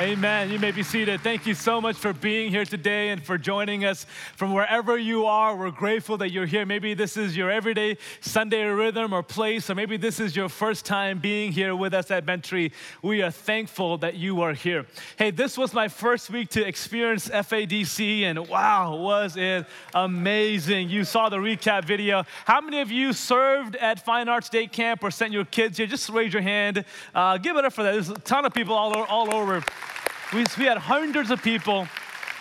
Amen. You may be seated. Thank you so much for being here today and for joining us from wherever you are. We're grateful that you're here. Maybe this is your everyday Sunday rhythm or place, or maybe this is your first time being here with us at Bent Tree. We are thankful that you are here. Hey, this was my first week to experience FADC, and wow, was it amazing! You saw the recap video. How many of you served at Fine Arts Day Camp or sent your kids here? Just raise your hand. Uh, give it up for that. There's a ton of people all, all over. We, we had hundreds of people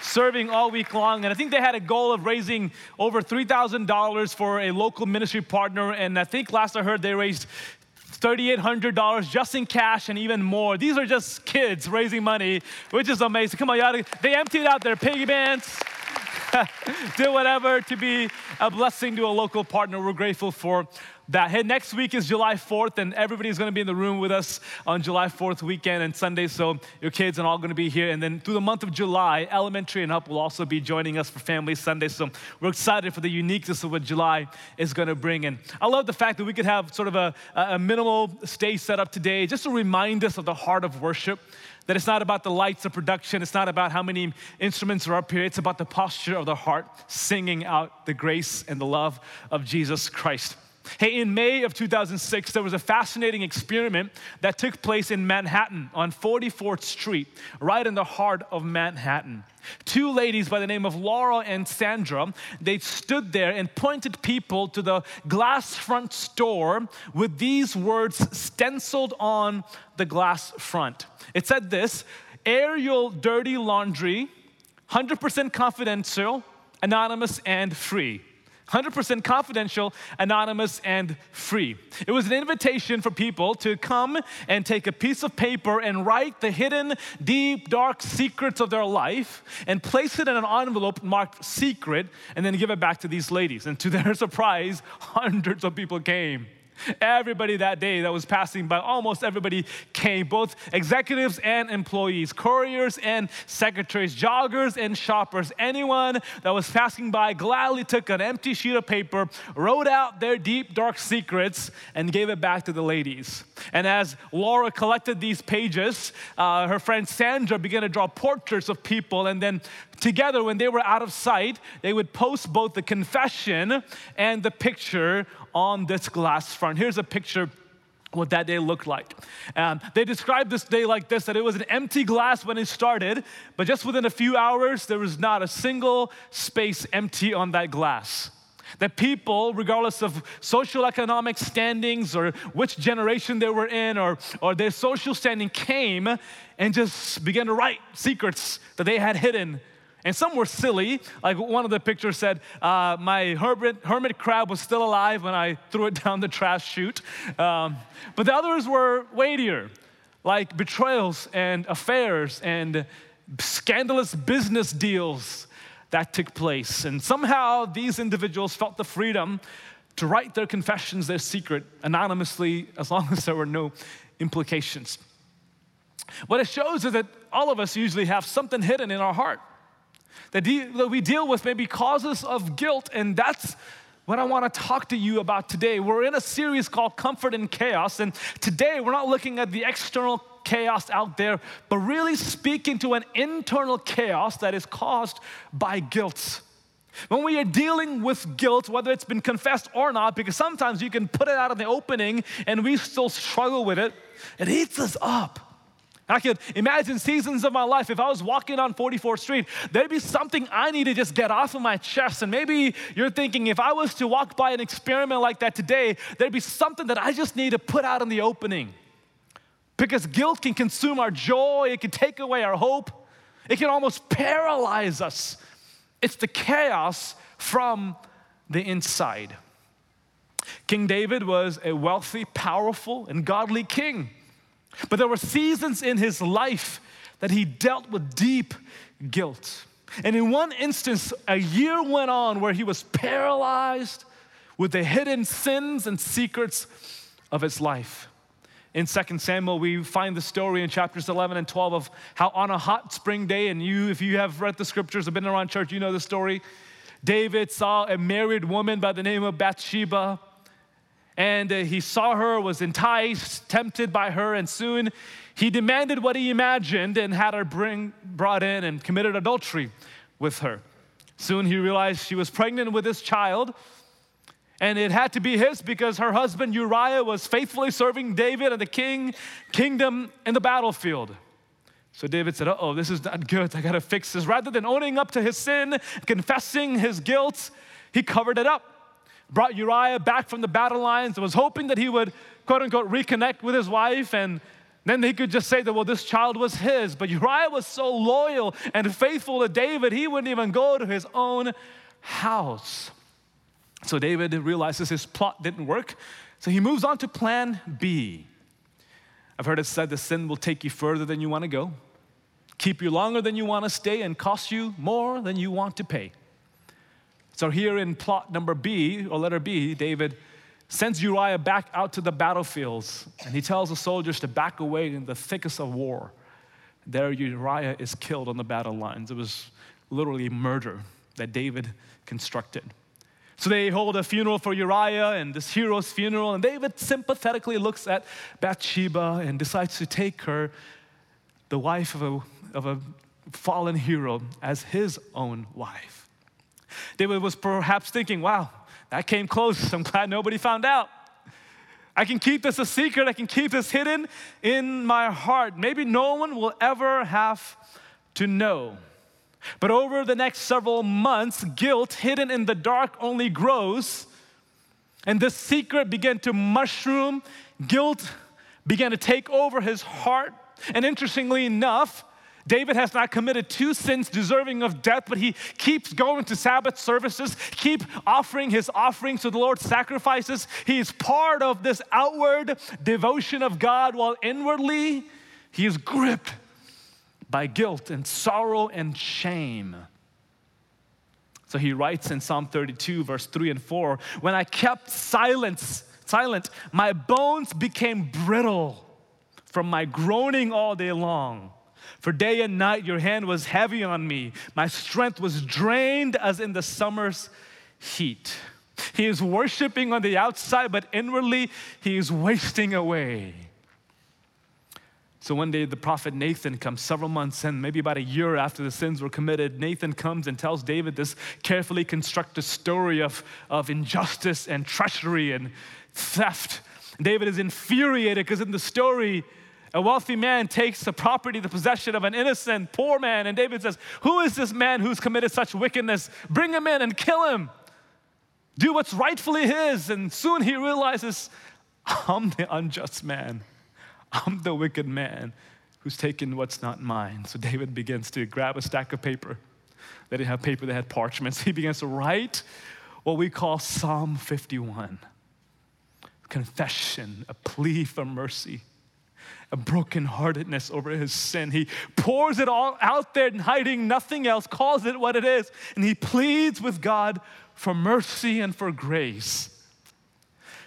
serving all week long. And I think they had a goal of raising over $3,000 for a local ministry partner. And I think last I heard they raised $3,800 just in cash and even more. These are just kids raising money, which is amazing. Come on, y'all. They emptied out their piggy banks. did whatever to be a blessing to a local partner. We're grateful for that. Hey, next week is July 4th, and everybody's going to be in the room with us on July 4th weekend and Sunday. So your kids are all going to be here. And then through the month of July, elementary and up will also be joining us for Family Sunday. So we're excited for the uniqueness of what July is going to bring. And I love the fact that we could have sort of a, a minimal stage set up today just to remind us of the heart of worship that it's not about the lights of production, it's not about how many instruments are up here, it's about the posture of the heart singing out the grace and the love of Jesus Christ. Hey, in May of 2006, there was a fascinating experiment that took place in Manhattan on 44th Street, right in the heart of Manhattan. Two ladies by the name of Laura and Sandra, they stood there and pointed people to the glass front store with these words stenciled on the glass front. It said this air your dirty laundry, 100% confidential, anonymous, and free. 100% confidential, anonymous, and free. It was an invitation for people to come and take a piece of paper and write the hidden, deep, dark secrets of their life and place it in an envelope marked secret and then give it back to these ladies. And to their surprise, hundreds of people came. Everybody that day that was passing by, almost everybody came, both executives and employees, couriers and secretaries, joggers and shoppers. Anyone that was passing by gladly took an empty sheet of paper, wrote out their deep, dark secrets, and gave it back to the ladies. And as Laura collected these pages, uh, her friend Sandra began to draw portraits of people and then together, when they were out of sight, they would post both the confession and the picture on this glass front. Here's a picture what that day looked like. Um, they described this day like this that it was an empty glass when it started, but just within a few hours, there was not a single space empty on that glass. That people, regardless of social economic standings or which generation they were in or, or their social standing, came and just began to write secrets that they had hidden and some were silly. Like one of the pictures said, uh, My hermit, hermit crab was still alive when I threw it down the trash chute. Um, but the others were weightier, like betrayals and affairs and scandalous business deals that took place. And somehow these individuals felt the freedom to write their confessions, their secret, anonymously, as long as there were no implications. What it shows is that all of us usually have something hidden in our heart that, de- that we deal with maybe causes of guilt, and that's what I want to talk to you about today. We're in a series called Comfort in Chaos, and today we're not looking at the external chaos out there, but really speaking to an internal chaos that is caused by guilt. When we are dealing with guilt, whether it's been confessed or not, because sometimes you can put it out in the opening and we still struggle with it, it eats us up. I could imagine seasons of my life. If I was walking on 44th Street, there'd be something I need to just get off of my chest. And maybe you're thinking, if I was to walk by an experiment like that today, there'd be something that I just need to put out in the opening. Because guilt can consume our joy, it can take away our hope, it can almost paralyze us. It's the chaos from the inside. King David was a wealthy, powerful, and godly king. But there were seasons in his life that he dealt with deep guilt. And in one instance, a year went on where he was paralyzed with the hidden sins and secrets of his life. In 2 Samuel, we find the story in chapters 11 and 12 of how on a hot spring day, and you, if you have read the scriptures or been around church, you know the story. David saw a married woman by the name of Bathsheba And uh, he saw her, was enticed, tempted by her, and soon he demanded what he imagined and had her bring, brought in and committed adultery with her. Soon he realized she was pregnant with his child, and it had to be his because her husband Uriah was faithfully serving David and the king kingdom in the battlefield. So David said, oh, this is not good. I got to fix this. Rather than owning up to his sin, confessing his guilt, he covered it up. Brought Uriah back from the battle lines and was hoping that he would, quote unquote, reconnect with his wife and then he could just say that, well, this child was his. But Uriah was so loyal and faithful to David, he wouldn't even go to his own house. So David realizes his plot didn't work. So he moves on to plan B. I've heard it said the sin will take you further than you want to go, keep you longer than you want to stay, and cost you more than you want to pay. So here in plot number B, or letter B, David sends Uriah back out to the battlefields, and he tells the soldiers to back away in the thickest of war. There, Uriah is killed on the battle lines. It was literally murder that David constructed. So they hold a funeral for Uriah and this hero's funeral, and David sympathetically looks at Bathsheba and decides to take her, the wife of a, of a fallen hero, as his own wife. David was perhaps thinking, wow, that came close. I'm glad nobody found out. I can keep this a secret, I can keep this hidden in my heart. Maybe no one will ever have to know. But over the next several months, guilt hidden in the dark only grows. And this secret began to mushroom. Guilt began to take over his heart. And interestingly enough, David has not committed two sins deserving of death, but he keeps going to Sabbath services, keep offering his offerings to the Lord, sacrifices. He is part of this outward devotion of God, while inwardly he is gripped by guilt and sorrow and shame. So he writes in Psalm 32, verse 3 and 4 When I kept silence, silent, my bones became brittle from my groaning all day long. For day and night your hand was heavy on me. My strength was drained as in the summer's heat. He is worshiping on the outside, but inwardly he is wasting away. So one day the prophet Nathan comes several months in, maybe about a year after the sins were committed. Nathan comes and tells David this carefully constructed story of, of injustice and treachery and theft. David is infuriated because in the story, a wealthy man takes the property, the possession of an innocent poor man, and David says, Who is this man who's committed such wickedness? Bring him in and kill him. Do what's rightfully his. And soon he realizes, I'm the unjust man. I'm the wicked man who's taken what's not mine. So David begins to grab a stack of paper. They didn't have paper, they had parchments. He begins to write what we call Psalm 51 confession, a plea for mercy, a brokenheartedness over his sin. He pours it all out there and hiding nothing else, calls it what it is, and he pleads with God for mercy and for grace.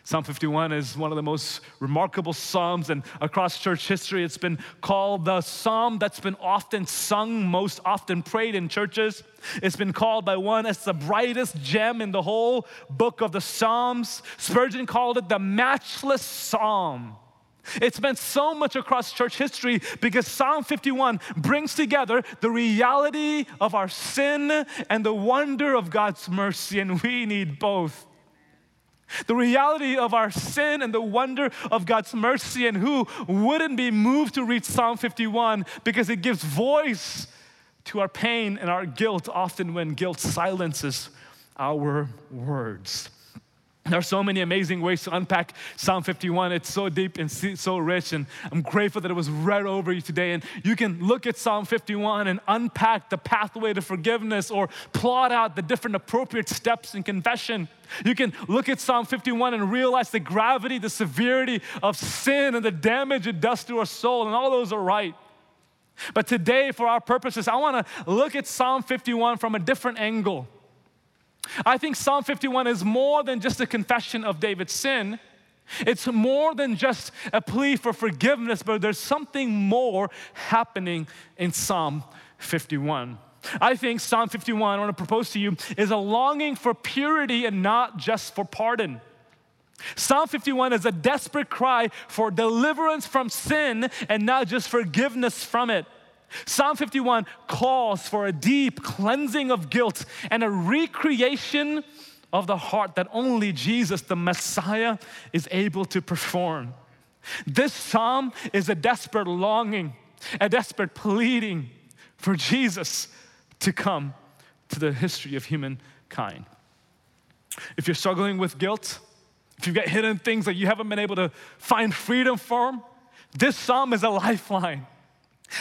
Psalm 51 is one of the most remarkable Psalms, and across church history, it's been called the Psalm that's been often sung, most often prayed in churches. It's been called by one as the brightest gem in the whole book of the Psalms. Spurgeon called it the matchless Psalm. It's meant so much across church history because Psalm 51 brings together the reality of our sin and the wonder of God's mercy, and we need both. The reality of our sin and the wonder of God's mercy, and who wouldn't be moved to read Psalm 51 because it gives voice to our pain and our guilt, often when guilt silences our words. There are so many amazing ways to unpack Psalm 51. It's so deep and so rich, and I'm grateful that it was read over you today. And you can look at Psalm 51 and unpack the pathway to forgiveness or plot out the different appropriate steps in confession. You can look at Psalm 51 and realize the gravity, the severity of sin, and the damage it does to our soul, and all those are right. But today, for our purposes, I want to look at Psalm 51 from a different angle. I think Psalm 51 is more than just a confession of David's sin. It's more than just a plea for forgiveness, but there's something more happening in Psalm 51. I think Psalm 51, I want to propose to you, is a longing for purity and not just for pardon. Psalm 51 is a desperate cry for deliverance from sin and not just forgiveness from it. Psalm 51 calls for a deep cleansing of guilt and a recreation of the heart that only Jesus, the Messiah, is able to perform. This psalm is a desperate longing, a desperate pleading for Jesus to come to the history of humankind. If you're struggling with guilt, if you've got hidden things that you haven't been able to find freedom from, this psalm is a lifeline.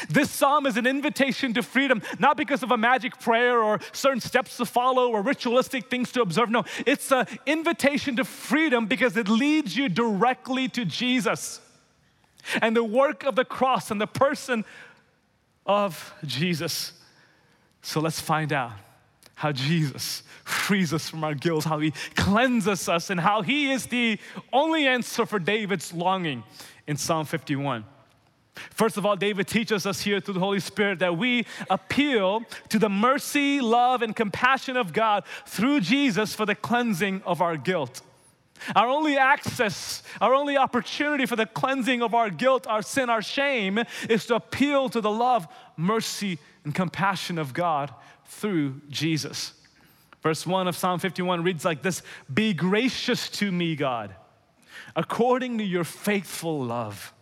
This psalm is an invitation to freedom, not because of a magic prayer or certain steps to follow or ritualistic things to observe. No, it's an invitation to freedom because it leads you directly to Jesus and the work of the cross and the person of Jesus. So let's find out how Jesus frees us from our guilt, how he cleanses us, and how he is the only answer for David's longing in Psalm 51. First of all, David teaches us here through the Holy Spirit that we appeal to the mercy, love, and compassion of God through Jesus for the cleansing of our guilt. Our only access, our only opportunity for the cleansing of our guilt, our sin, our shame is to appeal to the love, mercy, and compassion of God through Jesus. Verse 1 of Psalm 51 reads like this Be gracious to me, God, according to your faithful love.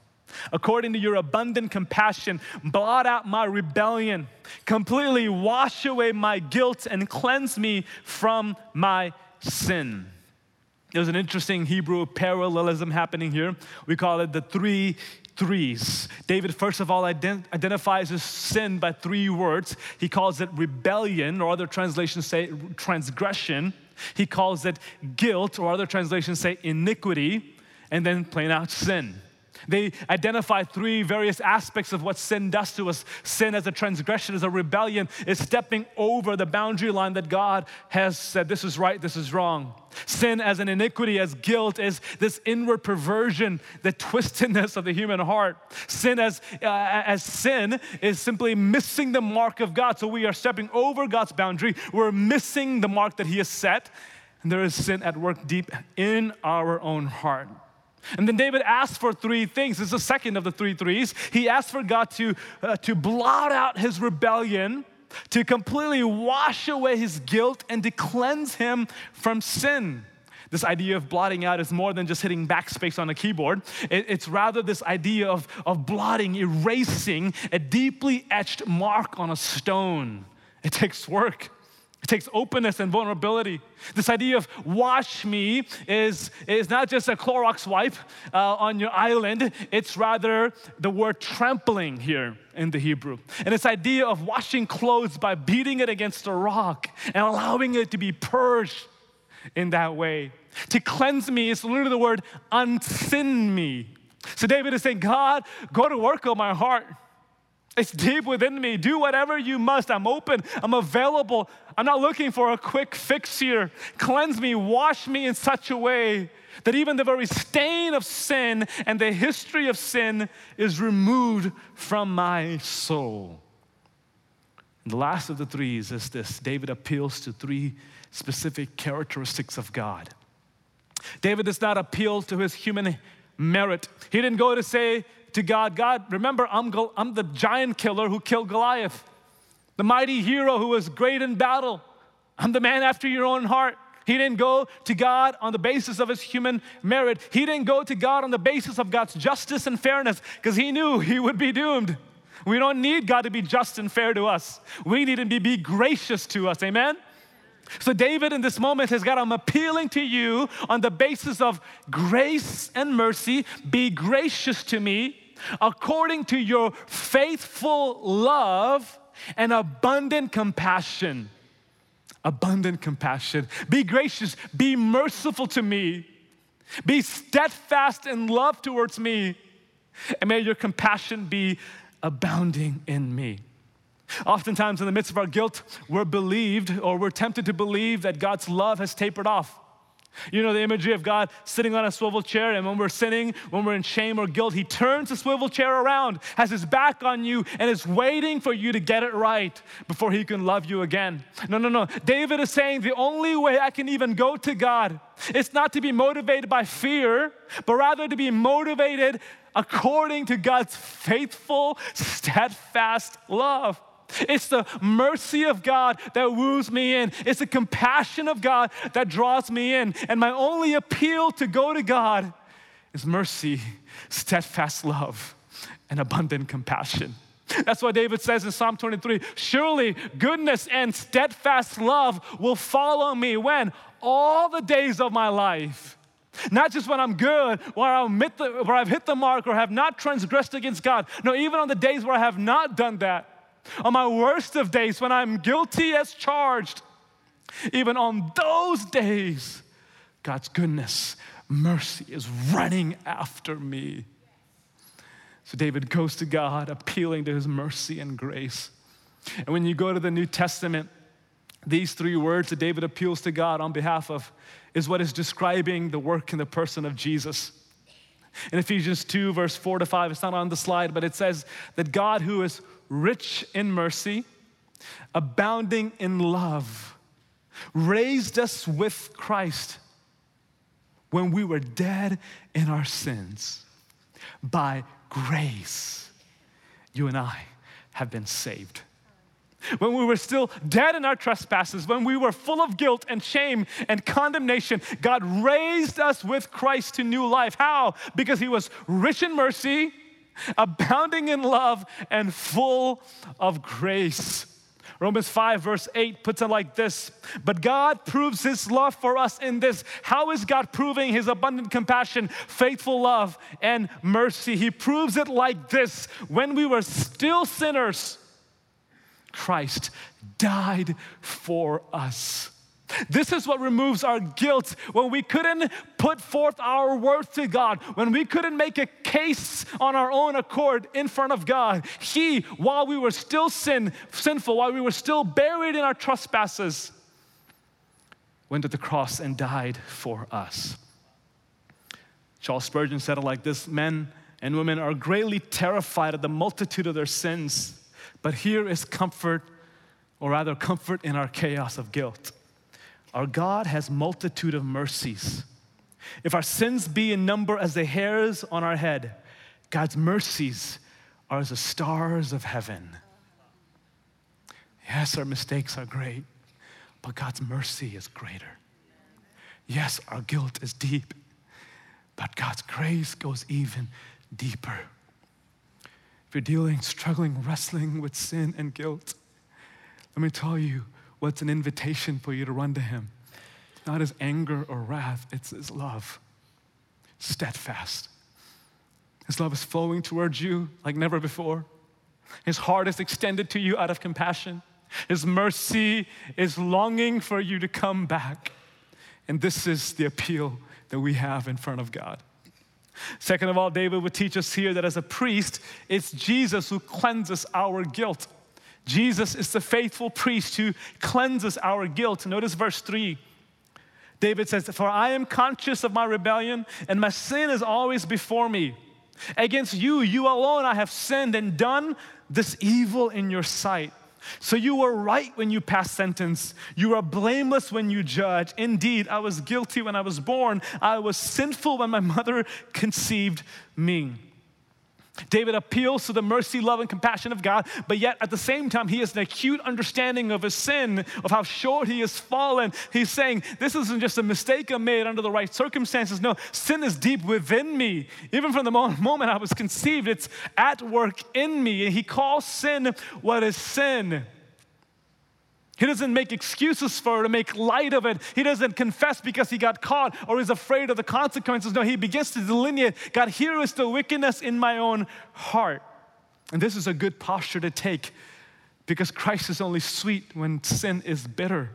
According to your abundant compassion, blot out my rebellion, completely wash away my guilt, and cleanse me from my sin. There's an interesting Hebrew parallelism happening here. We call it the three threes. David, first of all, ident- identifies his sin by three words. He calls it rebellion, or other translations say transgression. He calls it guilt, or other translations say iniquity, and then plain out sin. They identify three various aspects of what sin does to us. Sin as a transgression, as a rebellion, is stepping over the boundary line that God has said this is right, this is wrong. Sin as an iniquity, as guilt, is this inward perversion, the twistedness of the human heart. Sin as, uh, as sin is simply missing the mark of God. So we are stepping over God's boundary. We're missing the mark that He has set. And there is sin at work deep in our own heart. And then David asked for three things. This is the second of the three threes. He asked for God to, uh, to blot out his rebellion, to completely wash away his guilt, and to cleanse him from sin. This idea of blotting out is more than just hitting backspace on a keyboard. It, it's rather this idea of, of blotting, erasing a deeply etched mark on a stone. It takes work. Takes openness and vulnerability. This idea of wash me is, is not just a Clorox wipe uh, on your island, it's rather the word trampling here in the Hebrew. And this idea of washing clothes by beating it against a rock and allowing it to be purged in that way. To cleanse me is literally the word unsin me. So David is saying, God, go to work on my heart. It's deep within me. Do whatever you must. I'm open. I'm available. I'm not looking for a quick fix here. Cleanse me, wash me in such a way that even the very stain of sin and the history of sin is removed from my soul. And the last of the threes is this David appeals to three specific characteristics of God. David does not appeal to his human merit. He didn't go to say, to God, God, remember, I'm, I'm the giant killer who killed Goliath, the mighty hero who was great in battle. I'm the man after your own heart. He didn't go to God on the basis of his human merit. He didn't go to God on the basis of God's justice and fairness because he knew he would be doomed. We don't need God to be just and fair to us. We need him to be gracious to us. Amen? So, David in this moment has got, I'm appealing to you on the basis of grace and mercy. Be gracious to me according to your faithful love and abundant compassion. Abundant compassion. Be gracious, be merciful to me, be steadfast in love towards me, and may your compassion be abounding in me. Oftentimes, in the midst of our guilt, we're believed or we're tempted to believe that God's love has tapered off. You know the imagery of God sitting on a swivel chair, and when we're sinning, when we're in shame or guilt, He turns the swivel chair around, has His back on you, and is waiting for you to get it right before He can love you again. No, no, no. David is saying the only way I can even go to God is not to be motivated by fear, but rather to be motivated according to God's faithful, steadfast love. It's the mercy of God that woos me in. It's the compassion of God that draws me in. And my only appeal to go to God is mercy, steadfast love, and abundant compassion. That's why David says in Psalm 23 Surely goodness and steadfast love will follow me when? All the days of my life. Not just when I'm good, where, i I've hit the mark or have not transgressed against God. No, even on the days where I have not done that on my worst of days, when I'm guilty as charged, even on those days, God's goodness, mercy is running after me. So David goes to God, appealing to his mercy and grace. And when you go to the New Testament, these three words that David appeals to God on behalf of is what is describing the work and the person of Jesus. In Ephesians 2, verse 4 to 5, it's not on the slide, but it says that God, who is rich in mercy, abounding in love, raised us with Christ when we were dead in our sins. By grace, you and I have been saved. When we were still dead in our trespasses, when we were full of guilt and shame and condemnation, God raised us with Christ to new life. How? Because He was rich in mercy abounding in love and full of grace. Romans 5, verse 8 puts it like this But God proves his love for us in this. How is God proving his abundant compassion, faithful love, and mercy? He proves it like this when we were still sinners, Christ died for us. This is what removes our guilt when we couldn't put forth our worth to God, when we couldn't make a case on our own accord in front of God. He, while we were still sin, sinful, while we were still buried in our trespasses, went to the cross and died for us. Charles Spurgeon said it like this Men and women are greatly terrified at the multitude of their sins, but here is comfort, or rather, comfort in our chaos of guilt. Our God has multitude of mercies. If our sins be in number as the hairs on our head, God's mercies are as the stars of heaven. Yes, our mistakes are great, but God's mercy is greater. Yes, our guilt is deep, but God's grace goes even deeper. If you're dealing, struggling, wrestling with sin and guilt, let me tell you, what's an invitation for you to run to Him. It's not His anger or wrath, it's His love, steadfast. His love is flowing towards you like never before. His heart is extended to you out of compassion. His mercy is longing for you to come back. And this is the appeal that we have in front of God. Second of all, David would teach us here that as a priest, it's Jesus who cleanses our guilt. Jesus is the faithful priest who cleanses our guilt. Notice verse 3. David says, For I am conscious of my rebellion, and my sin is always before me. Against you, you alone, I have sinned and done this evil in your sight. So you were right when you passed sentence. You are blameless when you judge. Indeed, I was guilty when I was born. I was sinful when my mother conceived me. David appeals to the mercy, love, and compassion of God, but yet at the same time, he has an acute understanding of his sin, of how short he has fallen. He's saying, This isn't just a mistake I made under the right circumstances. No, sin is deep within me. Even from the moment I was conceived, it's at work in me. And he calls sin what is sin. He doesn't make excuses for it to make light of it. He doesn't confess because he got caught or is afraid of the consequences. No, he begins to delineate God, here is the wickedness in my own heart. And this is a good posture to take because Christ is only sweet when sin is bitter.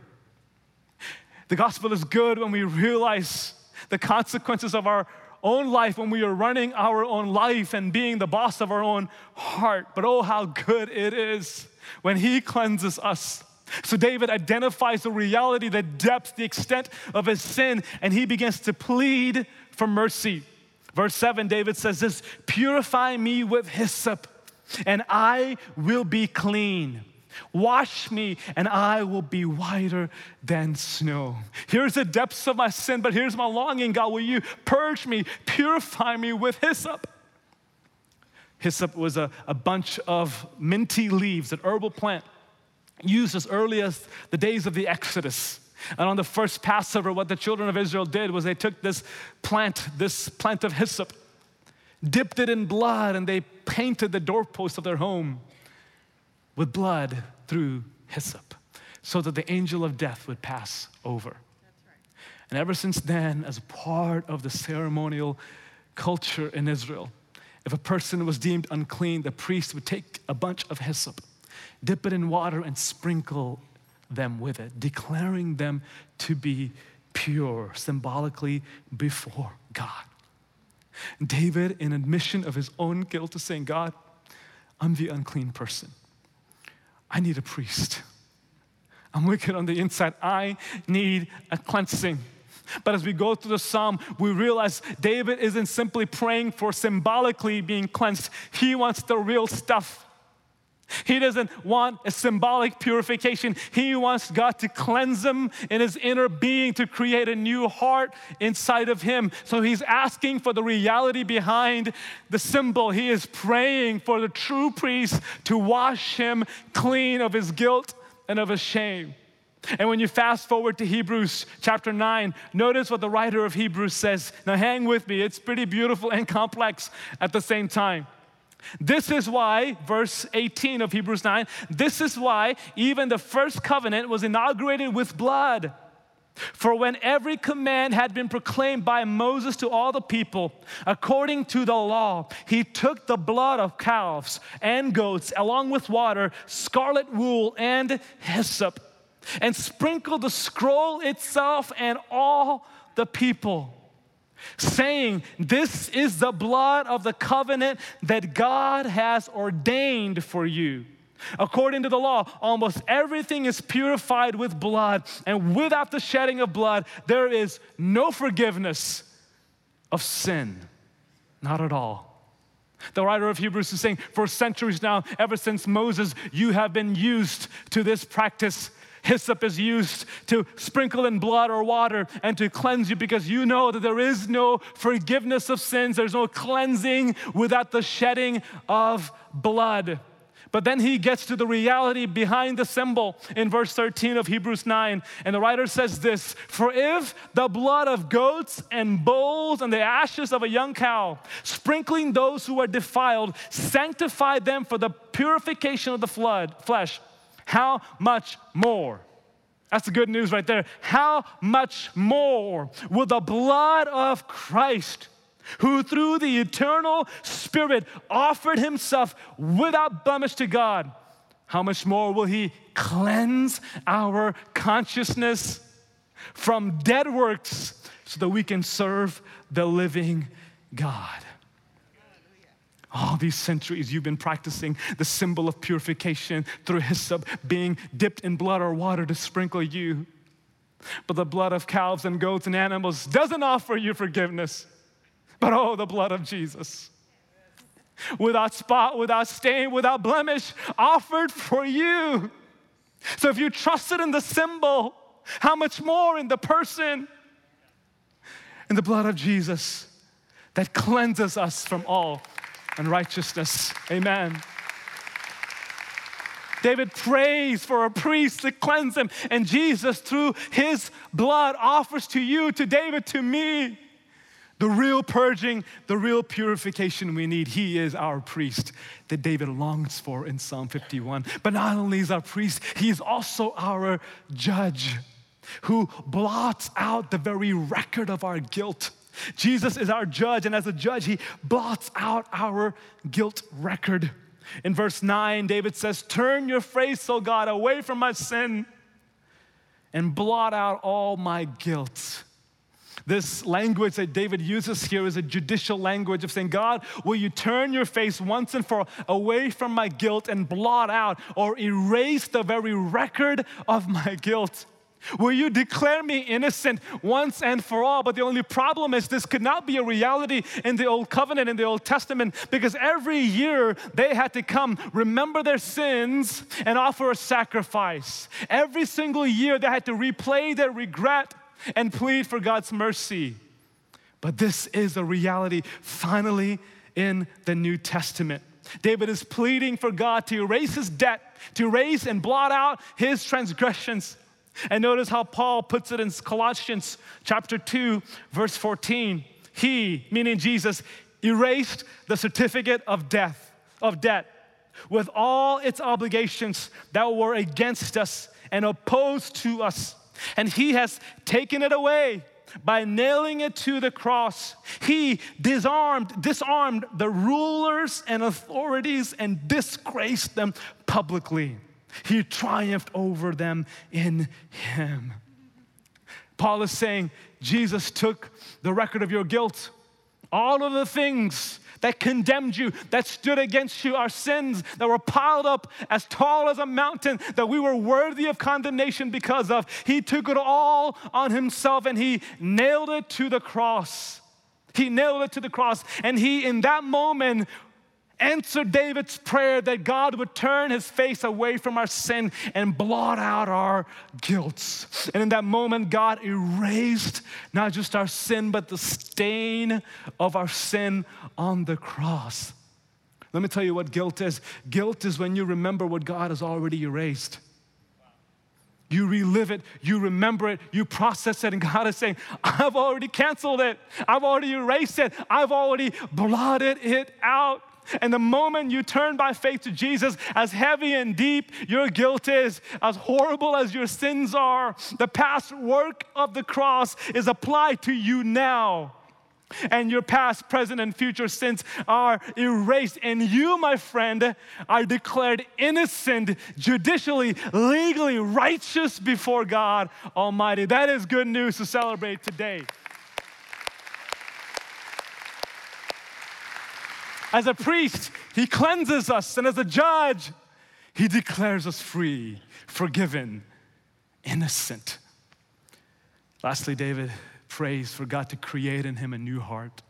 The gospel is good when we realize the consequences of our own life, when we are running our own life and being the boss of our own heart. But oh, how good it is when He cleanses us So David identifies the reality, the depth, the extent of his sin, and he begins to plead for mercy. Verse 7, David says this Purify me with hyssop, and I will be clean. Wash me, and I will be whiter than snow. Here's the depths of my sin, but here's my longing, God. Will you purge me, purify me with hyssop? Hyssop was a, a bunch of minty leaves, an herbal plant used as early as the days of the Exodus. And on the first Passover, what the children of Israel did was they took this plant, this plant of hyssop, dipped it in blood, and they painted the doorpost of their home with blood through hyssop so that the angel of death would pass over. And ever since then, as part of the ceremonial culture in Israel, if a person was deemed unclean, the priest would take a bunch of hyssop, dip it in water, and sprinkle them with it, declaring them to be pure symbolically before God. David, in admission of his own guilt, is saying, God, I'm the unclean person. I need a priest. I'm wicked on the inside. I need a cleansing. But as we go through the psalm, we realize David isn't simply praying for symbolically being cleansed, he wants the real stuff. He doesn't want a symbolic purification. He wants God to cleanse him in his inner being, to create a new heart inside of him. So he's asking for the reality behind the symbol. He is praying for the true priest to wash him clean of his guilt and of his shame. And when you fast forward to Hebrews chapter 9, notice what the writer of Hebrews says. Now, hang with me, it's pretty beautiful and complex at the same time. This is why, verse 18 of Hebrews 9, this is why even the first covenant was inaugurated with blood. For when every command had been proclaimed by Moses to all the people, according to the law, he took the blood of calves and goats, along with water, scarlet wool, and hyssop and sprinkled the scroll itself and all the people, saying, This is the blood of the covenant that God has ordained for you. According to the law, almost everything is purified with blood, and without the shedding of blood, there is no forgiveness of sin. Not at all. The writer of Hebrews is saying, for centuries now, ever since Moses, you have been used to this practice Hyssop is used to sprinkle in blood or water and to cleanse you because you know that there is no forgiveness of sins, there's no cleansing without the shedding of blood. But then he gets to the reality behind the symbol in verse 13 of Hebrews 9. And the writer says this For if the blood of goats and bulls and the ashes of a young cow, sprinkling those who are defiled, sanctify them for the purification of the flood, flesh, how much more? That's the good news right there. How much more will the blood of Christ, who through the eternal Spirit offered himself without blemish to God, how much more will he cleanse our consciousness from dead works so that we can serve the living God? All these centuries you've been practicing the symbol of purification through hyssop being dipped in blood or water to sprinkle you. But the blood of calves and goats and animals doesn't offer you forgiveness. But oh, the blood of Jesus. Without spot, without stain, without blemish, offered for you. So if you trusted in the symbol, how much more in the person, in the blood of Jesus that cleanses us from all and righteousness. Amen. David prays for a priest to cleanse him, and Jesus, through his blood, offers to you, to David, to me, the real purging, the real purification we need. He is our priest that David longs for in Psalm 51. But not only is our priest, he is also our judge who blots out the very record of our guilt Jesus is our judge, and as a judge, he blots out our guilt record. In verse 9, David says, Turn your face, O God, away from my sin and blot out all my guilt. This language that David uses here is a judicial language of saying, God, will you turn your face once and for all away from my guilt and blot out or erase the very record of my guilt? Will you declare me innocent once and for all? But the only problem is this could not be a reality in the Old Covenant, in the Old Testament, because every year they had to come, remember their sins, and offer a sacrifice. Every single year they had to replay their regret and plead for God's mercy. But this is a reality finally in the New Testament. David is pleading for God to erase his debt, to erase and blot out his transgressions. And notice how Paul puts it in Colossians chapter 2, verse 14. He, meaning Jesus, erased the certificate of death, of debt, with all its obligations that were against us and opposed to us and he has taken it away by nailing it to the cross. He disarmed, disarmed the rulers and authorities and disgraced them publicly. He triumphed over them in him. Paul is saying, Jesus took the record of your guilt, all of the things that condemned you, that stood against you, our sins that were piled up as tall as a mountain that we were worthy of condemnation because of. He took it all on himself and he nailed it to the cross. He nailed it to the cross. And he, in that moment, answered David's prayer that God would turn his face away from our sin and blot out our guilt. And in that moment, God erased not just our sin, but the stain of our sin on the cross. Let me tell you what guilt is guilt is when you remember what God has already erased. You relive it, you remember it, you process it, and God is saying, I've already canceled it, I've already erased it, I've already blotted it out. And the moment you turn by faith to Jesus, as heavy and deep your guilt is, as horrible as your sins are, the past work of the cross is applied to you now. And your past, present, and future sins are erased. And you, my friend, are declared innocent, judicially, legally righteous before God Almighty. That is good news to celebrate today. As a priest, he cleanses us, and as a judge, he declares us free, forgiven, innocent. Lastly, David prays for God to create in him a new heart.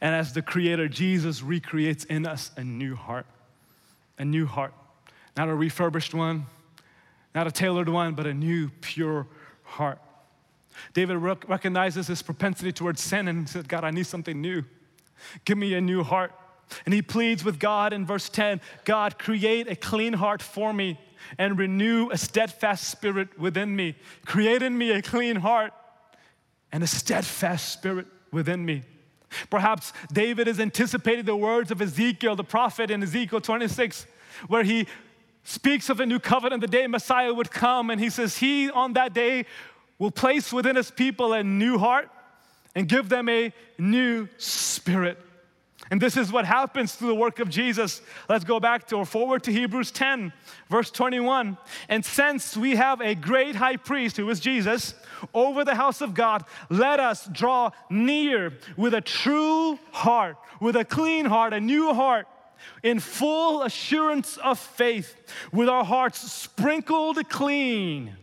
And as the creator, Jesus recreates in us a new heart. A new heart. Not a refurbished one, not a tailored one, but a new, pure heart. David rec- recognizes his propensity towards sin and said, God, I need something new. Give me a new heart. And he pleads with God in verse 10 God, create a clean heart for me and renew a steadfast spirit within me. Create in me a clean heart and a steadfast spirit within me. Perhaps David is anticipating the words of Ezekiel, the prophet in Ezekiel 26, where he speaks of a new covenant, the day Messiah would come, and he says, He on that day will place within his people a new heart and give them a new spirit. And this is what happens through the work of Jesus. Let's go back to or forward to Hebrews 10, verse 21. And since we have a great high priest who is Jesus over the house of God, let us draw near with a true heart, with a clean heart, a new heart, in full assurance of faith, with our hearts sprinkled clean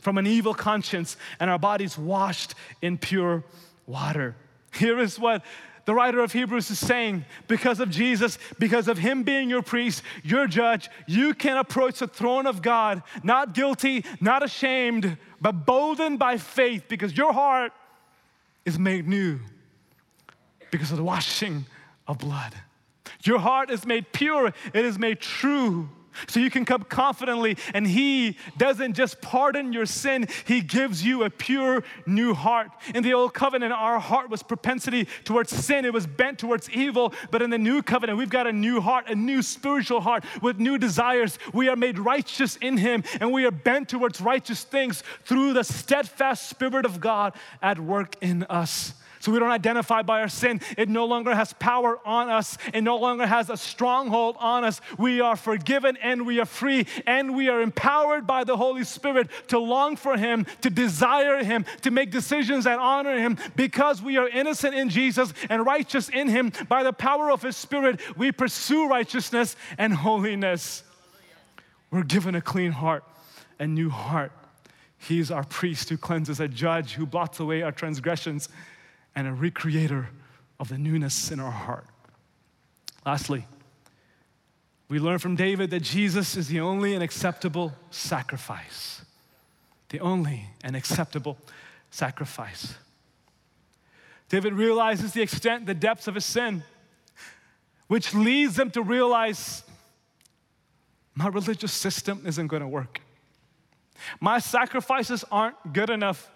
from an evil conscience and our bodies washed in pure water. Here is what the writer of Hebrews is saying because of Jesus, because of Him being your priest, your judge, you can approach the throne of God not guilty, not ashamed, but boldened by faith because your heart is made new because of the washing of blood. Your heart is made pure, it is made true so you can come confidently, and He doesn't just pardon your sin, He gives you a pure new heart. In the old covenant, our heart was propensity towards sin, it was bent towards evil. But in the new covenant, we've got a new heart, a new spiritual heart with new desires. We are made righteous in Him, and we are bent towards righteous things through the steadfast Spirit of God at work in us. So we don't identify by our sin. It no longer has power on us. It no longer has a stronghold on us. We are forgiven and we are free and we are empowered by the Holy Spirit to long for Him, to desire Him, to make decisions that honor Him because we are innocent in Jesus and righteous in Him. By the power of His Spirit, we pursue righteousness and holiness. We're given a clean heart, a new heart. He's our priest who cleanses, a judge who blots away our transgressions and a recreator of the newness in our heart. Lastly, we learn from David that Jesus is the only and acceptable sacrifice. The only and acceptable sacrifice. David realizes the extent, the depths of his sin, which leads him to realize my religious system isn't going to work. My sacrifices aren't good enough.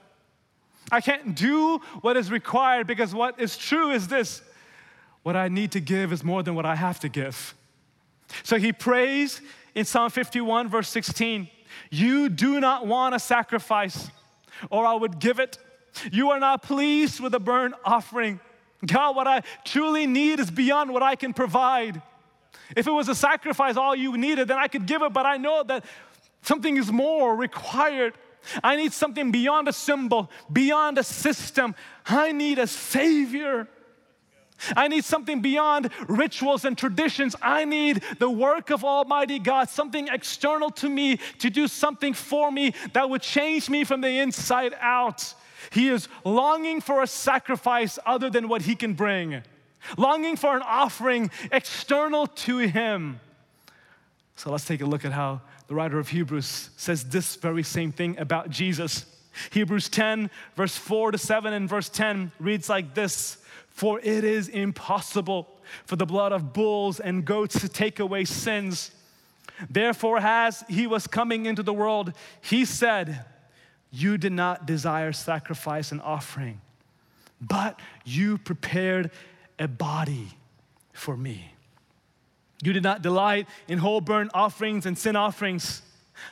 I can't do what is required because what is true is this what I need to give is more than what I have to give. So he prays in Psalm 51, verse 16 You do not want a sacrifice, or I would give it. You are not pleased with a burnt offering. God, what I truly need is beyond what I can provide. If it was a sacrifice, all you needed, then I could give it, but I know that something is more required. I need something beyond a symbol, beyond a system. I need a Savior. I need something beyond rituals and traditions. I need the work of Almighty God, something external to me to do something for me that would change me from the inside out. He is longing for a sacrifice other than what he can bring, longing for an offering external to him. So let's take a look at how the writer of Hebrews says this very same thing about Jesus. Hebrews 10, verse 4 to 7, and verse 10 reads like this For it is impossible for the blood of bulls and goats to take away sins. Therefore, as he was coming into the world, he said, You did not desire sacrifice and offering, but you prepared a body for me. You did not delight in whole burnt offerings and sin offerings.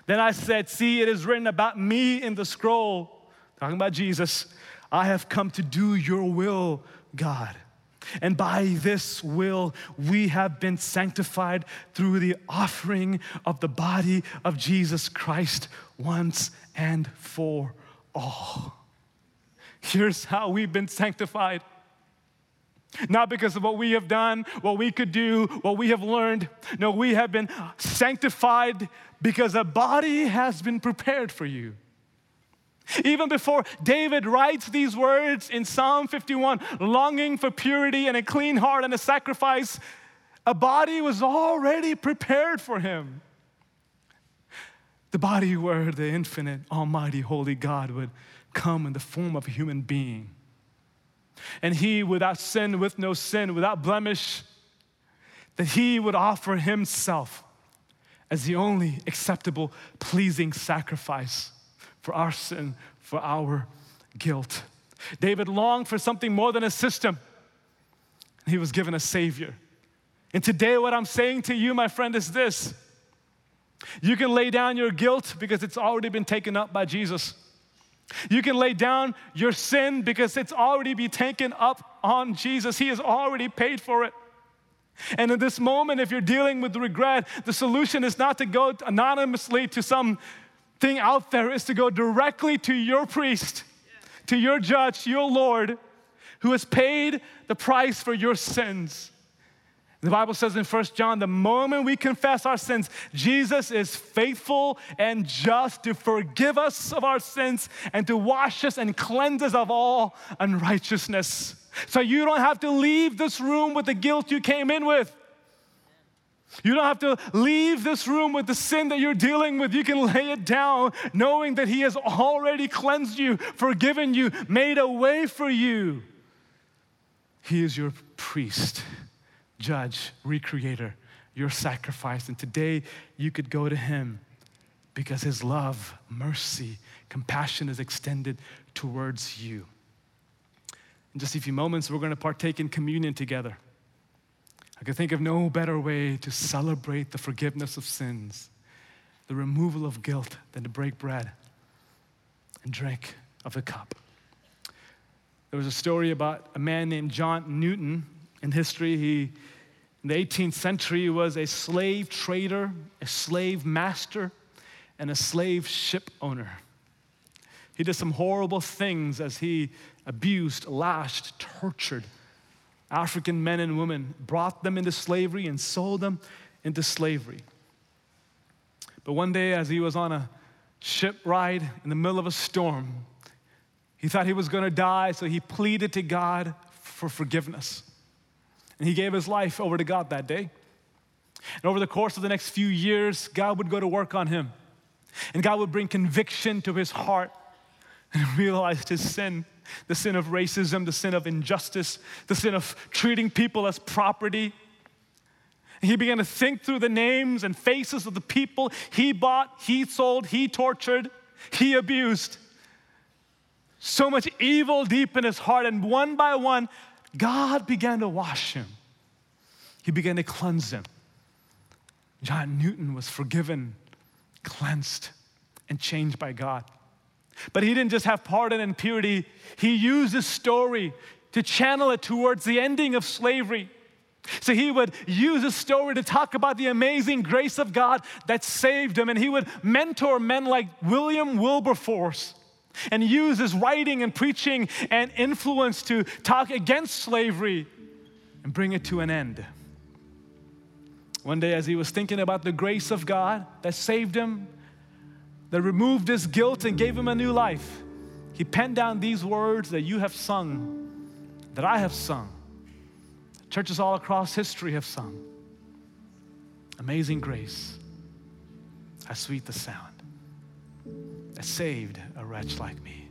Then I said, See, it is written about me in the scroll, talking about Jesus. I have come to do your will, God. And by this will, we have been sanctified through the offering of the body of Jesus Christ once and for all. Here's how we've been sanctified not because of what we have done, what we could do, what we have learned. No, we have been sanctified because a body has been prepared for you. Even before David writes these words in Psalm 51, longing for purity and a clean heart and a sacrifice, a body was already prepared for him. The body where the infinite, almighty, holy God would come in the form of a human being and he without sin, with no sin, without blemish, that he would offer himself as the only acceptable, pleasing sacrifice for our sin, for our guilt. David longed for something more than a system. He was given a Savior. And today, what I'm saying to you, my friend, is this you can lay down your guilt because it's already been taken up by Jesus. You can lay down your sin because it's already been taken up on Jesus. He has already paid for it. And in this moment, if you're dealing with regret, the solution is not to go anonymously to some thing out there, is to go directly to your priest, to your judge, your Lord, who has paid the price for your sins. The Bible says in 1 John, the moment we confess our sins, Jesus is faithful and just to forgive us of our sins and to wash us and cleanse us of all unrighteousness. So you don't have to leave this room with the guilt you came in with. You don't have to leave this room with the sin that you're dealing with. You can lay it down knowing that He has already cleansed you, forgiven you, made a way for you. He is your priest judge, recreator, your sacrifice. And today you could go to him because his love, mercy, compassion is extended towards you. In just a few moments, we're going to partake in communion together. I can think of no better way to celebrate the forgiveness of sins, the removal of guilt, than to break bread and drink of the cup. There was a story about a man named John Newton in history. He, in the 18th century, he was a slave trader, a slave master, and a slave ship owner. He did some horrible things as he abused, lashed, tortured African men and women, brought them into slavery and sold them into slavery. But one day, as he was on a ship ride in the middle of a storm, he thought he was going to die, so he pleaded to God for forgiveness. And he gave his life over to God that day. And over the course of the next few years, God would go to work on him. And God would bring conviction to his heart and realized his sin the sin of racism, the sin of injustice, the sin of treating people as property. He began to think through the names and faces of the people he bought, he sold, he tortured, he abused. So much evil deep in his heart, and one by one, God began to wash him. He began to cleanse him. John Newton was forgiven, cleansed, and changed by God. But he didn't just have pardon and purity, he used his story to channel it towards the ending of slavery. So he would use his story to talk about the amazing grace of God that saved him, and he would mentor men like William Wilberforce and use his writing and preaching and influence to talk against slavery and bring it to an end. One day, as he was thinking about the grace of God that saved him, that removed his guilt and gave him a new life. He penned down these words that you have sung, that I have sung, churches all across history have sung. Amazing grace, how sweet the sound that saved a wretch like me.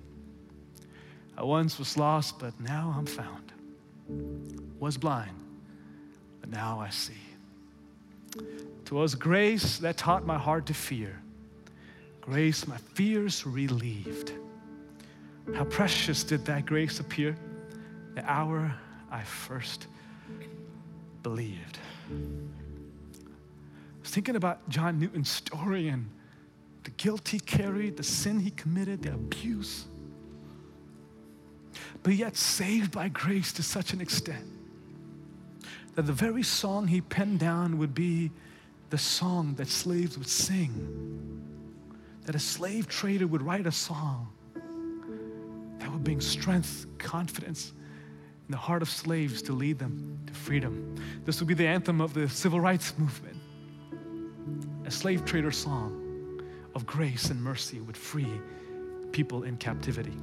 I once was lost, but now I'm found. Was blind, but now I see. Twas grace that taught my heart to fear grace, my fears relieved. How precious did that grace appear the hour I first believed. I was thinking about John Newton's story and the guilt he carried, the sin he committed, the abuse, but yet saved by grace to such an extent that the very song he penned down would be the song that slaves would sing that a slave trader would write a song that would bring strength, confidence in the heart of slaves to lead them to freedom. This would be the anthem of the civil rights movement. A slave trader song of grace and mercy would free people in captivity.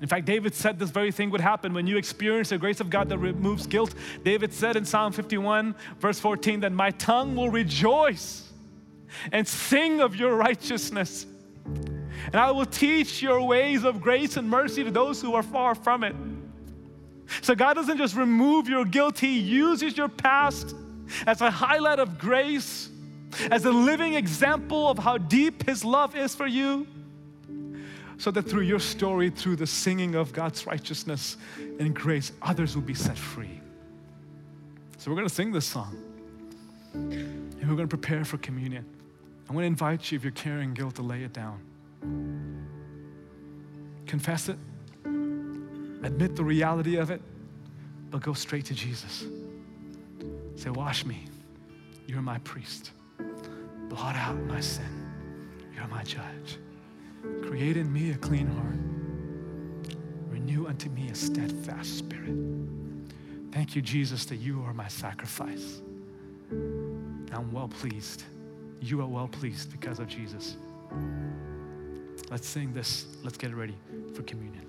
In fact, David said this very thing would happen when you experience the grace of God that removes guilt. David said in Psalm 51, verse 14, that my tongue will rejoice and sing of your righteousness. And I will teach your ways of grace and mercy to those who are far from it. So God doesn't just remove your guilt, He uses your past as a highlight of grace, as a living example of how deep His love is for you. So that through your story, through the singing of God's righteousness and grace, others will be set free. So we're going to sing this song and we're going to prepare for communion. I want to invite you, if you're carrying guilt, to lay it down. Confess it, admit the reality of it, but go straight to Jesus. Say, Wash me. You're my priest. Blot out my sin. You're my judge. Create in me a clean heart. Renew unto me a steadfast spirit. Thank you, Jesus, that you are my sacrifice. I'm well pleased you are well pleased because of Jesus. Let's sing this. Let's get ready for communion.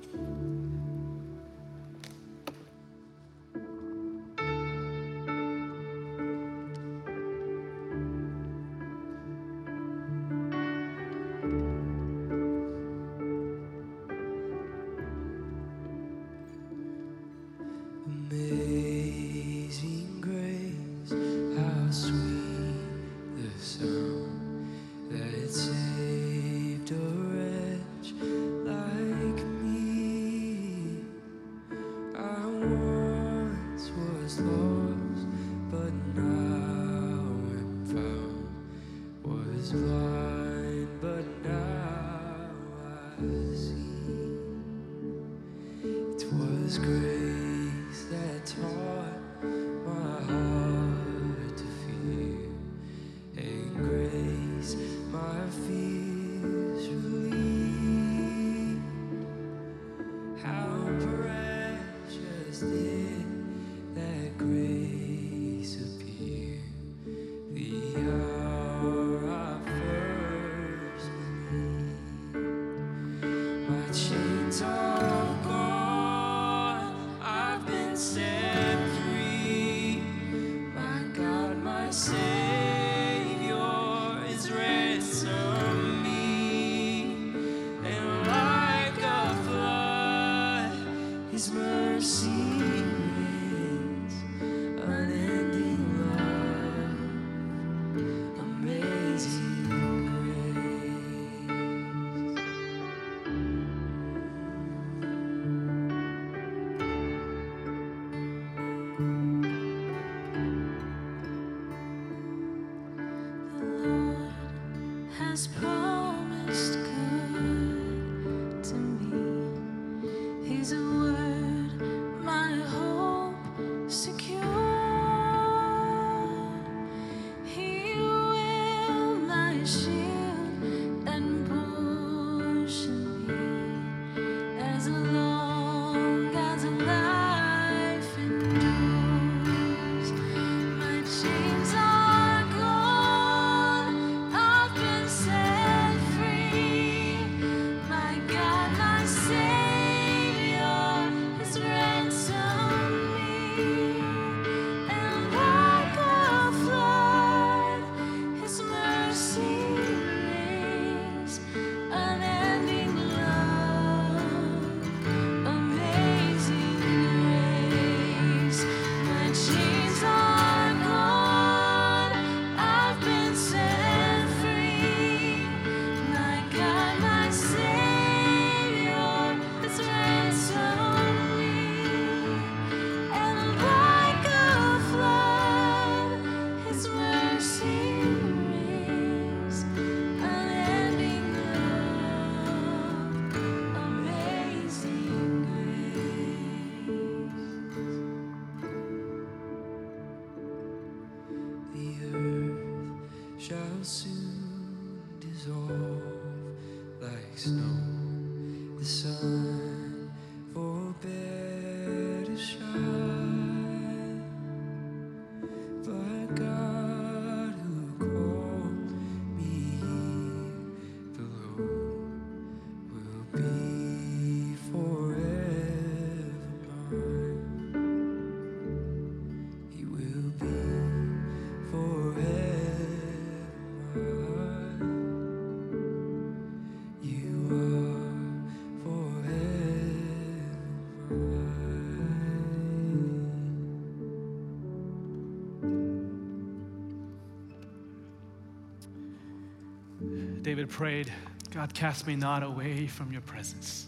David prayed, God, cast me not away from your presence.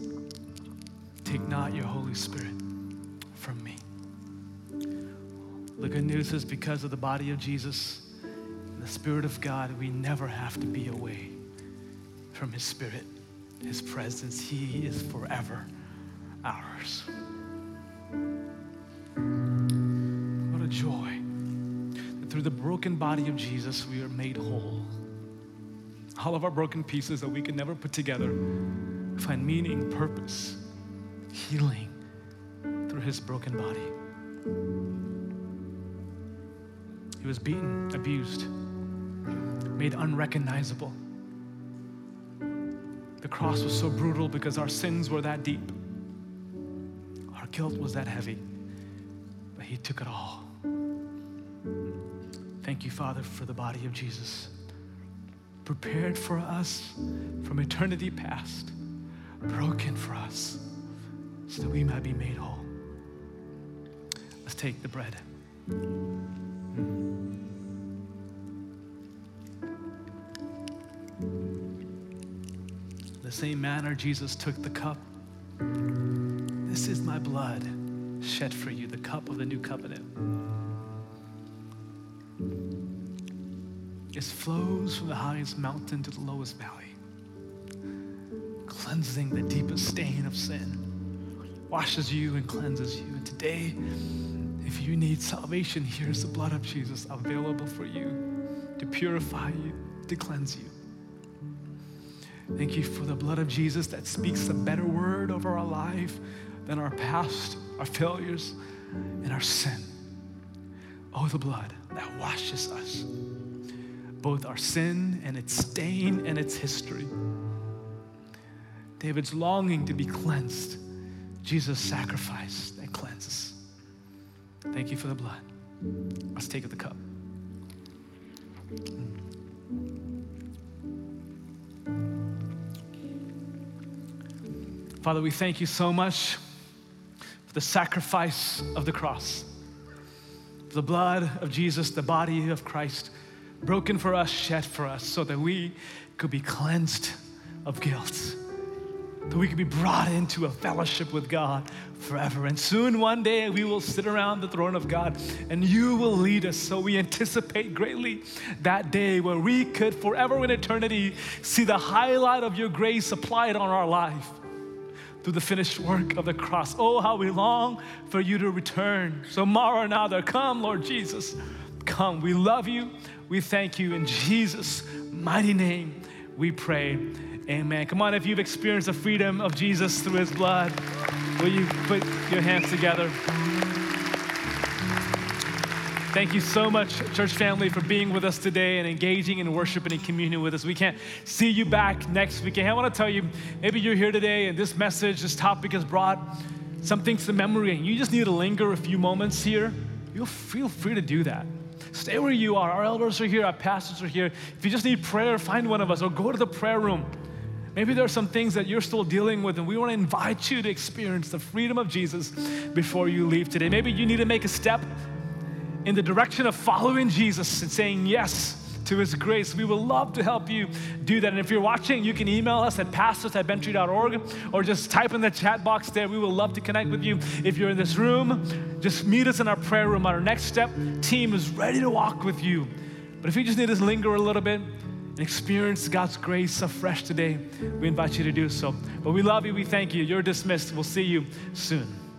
Take not your Holy Spirit from me. The good news is because of the body of Jesus, and the Spirit of God, we never have to be away from His Spirit, His presence. He is forever ours. What a joy that through the broken body of Jesus, we are made whole all of our broken pieces that we could never put together, find meaning, purpose, healing through his broken body. He was beaten, abused, made unrecognizable. The cross was so brutal because our sins were that deep, our guilt was that heavy, but he took it all. Thank you, Father, for the body of Jesus prepared for us from eternity past, broken for us, so that we might be made whole. Let's take the bread. The same manner Jesus took the cup. This is my blood shed for you, the cup of the new covenant. It flows from the highest mountain to the lowest valley, cleansing the deepest stain of sin, washes you and cleanses you. And today, if you need salvation, here's the blood of Jesus available for you to purify you, to cleanse you. Thank you for the blood of Jesus that speaks a better word over our life than our past, our failures, and our sin. Oh, the blood that washes us both our sin and its stain and its history. David's longing to be cleansed. Jesus' sacrifice that cleanses. Thank you for the blood. Let's take of the cup. Father, we thank you so much for the sacrifice of the cross. The blood of Jesus, the body of Christ, broken for us, shed for us, so that we could be cleansed of guilt, that we could be brought into a fellowship with God forever. And soon, one day, we will sit around the throne of God and you will lead us. So we anticipate greatly that day where we could forever in eternity see the highlight of your grace applied on our life through the finished work of the cross. Oh, how we long for you to return. So, Maranatha, come, Lord Jesus, come. We love you. We thank you. In Jesus' mighty name, we pray. Amen. Come on, if you've experienced the freedom of Jesus through his blood, will you put your hands together? Thank you so much, church family, for being with us today and engaging in worship and in communion with us. We can't see you back next week. And I want to tell you, maybe you're here today and this message, this topic has brought something to memory and you just need to linger a few moments here. You'll feel free to do that. Stay where you are. Our elders are here, our pastors are here. If you just need prayer, find one of us or go to the prayer room. Maybe there are some things that you're still dealing with, and we want to invite you to experience the freedom of Jesus before you leave today. Maybe you need to make a step in the direction of following Jesus and saying yes to his grace. We would love to help you do that. And if you're watching, you can email us at pastors at benttree.org or just type in the chat box there. We would love to connect with you. If you're in this room, just meet us in our prayer room. Our next step team is ready to walk with you. But if you just need to linger a little bit, and experience God's grace afresh today, we invite you to do so. But we love you. We thank you. You're dismissed. We'll see you soon.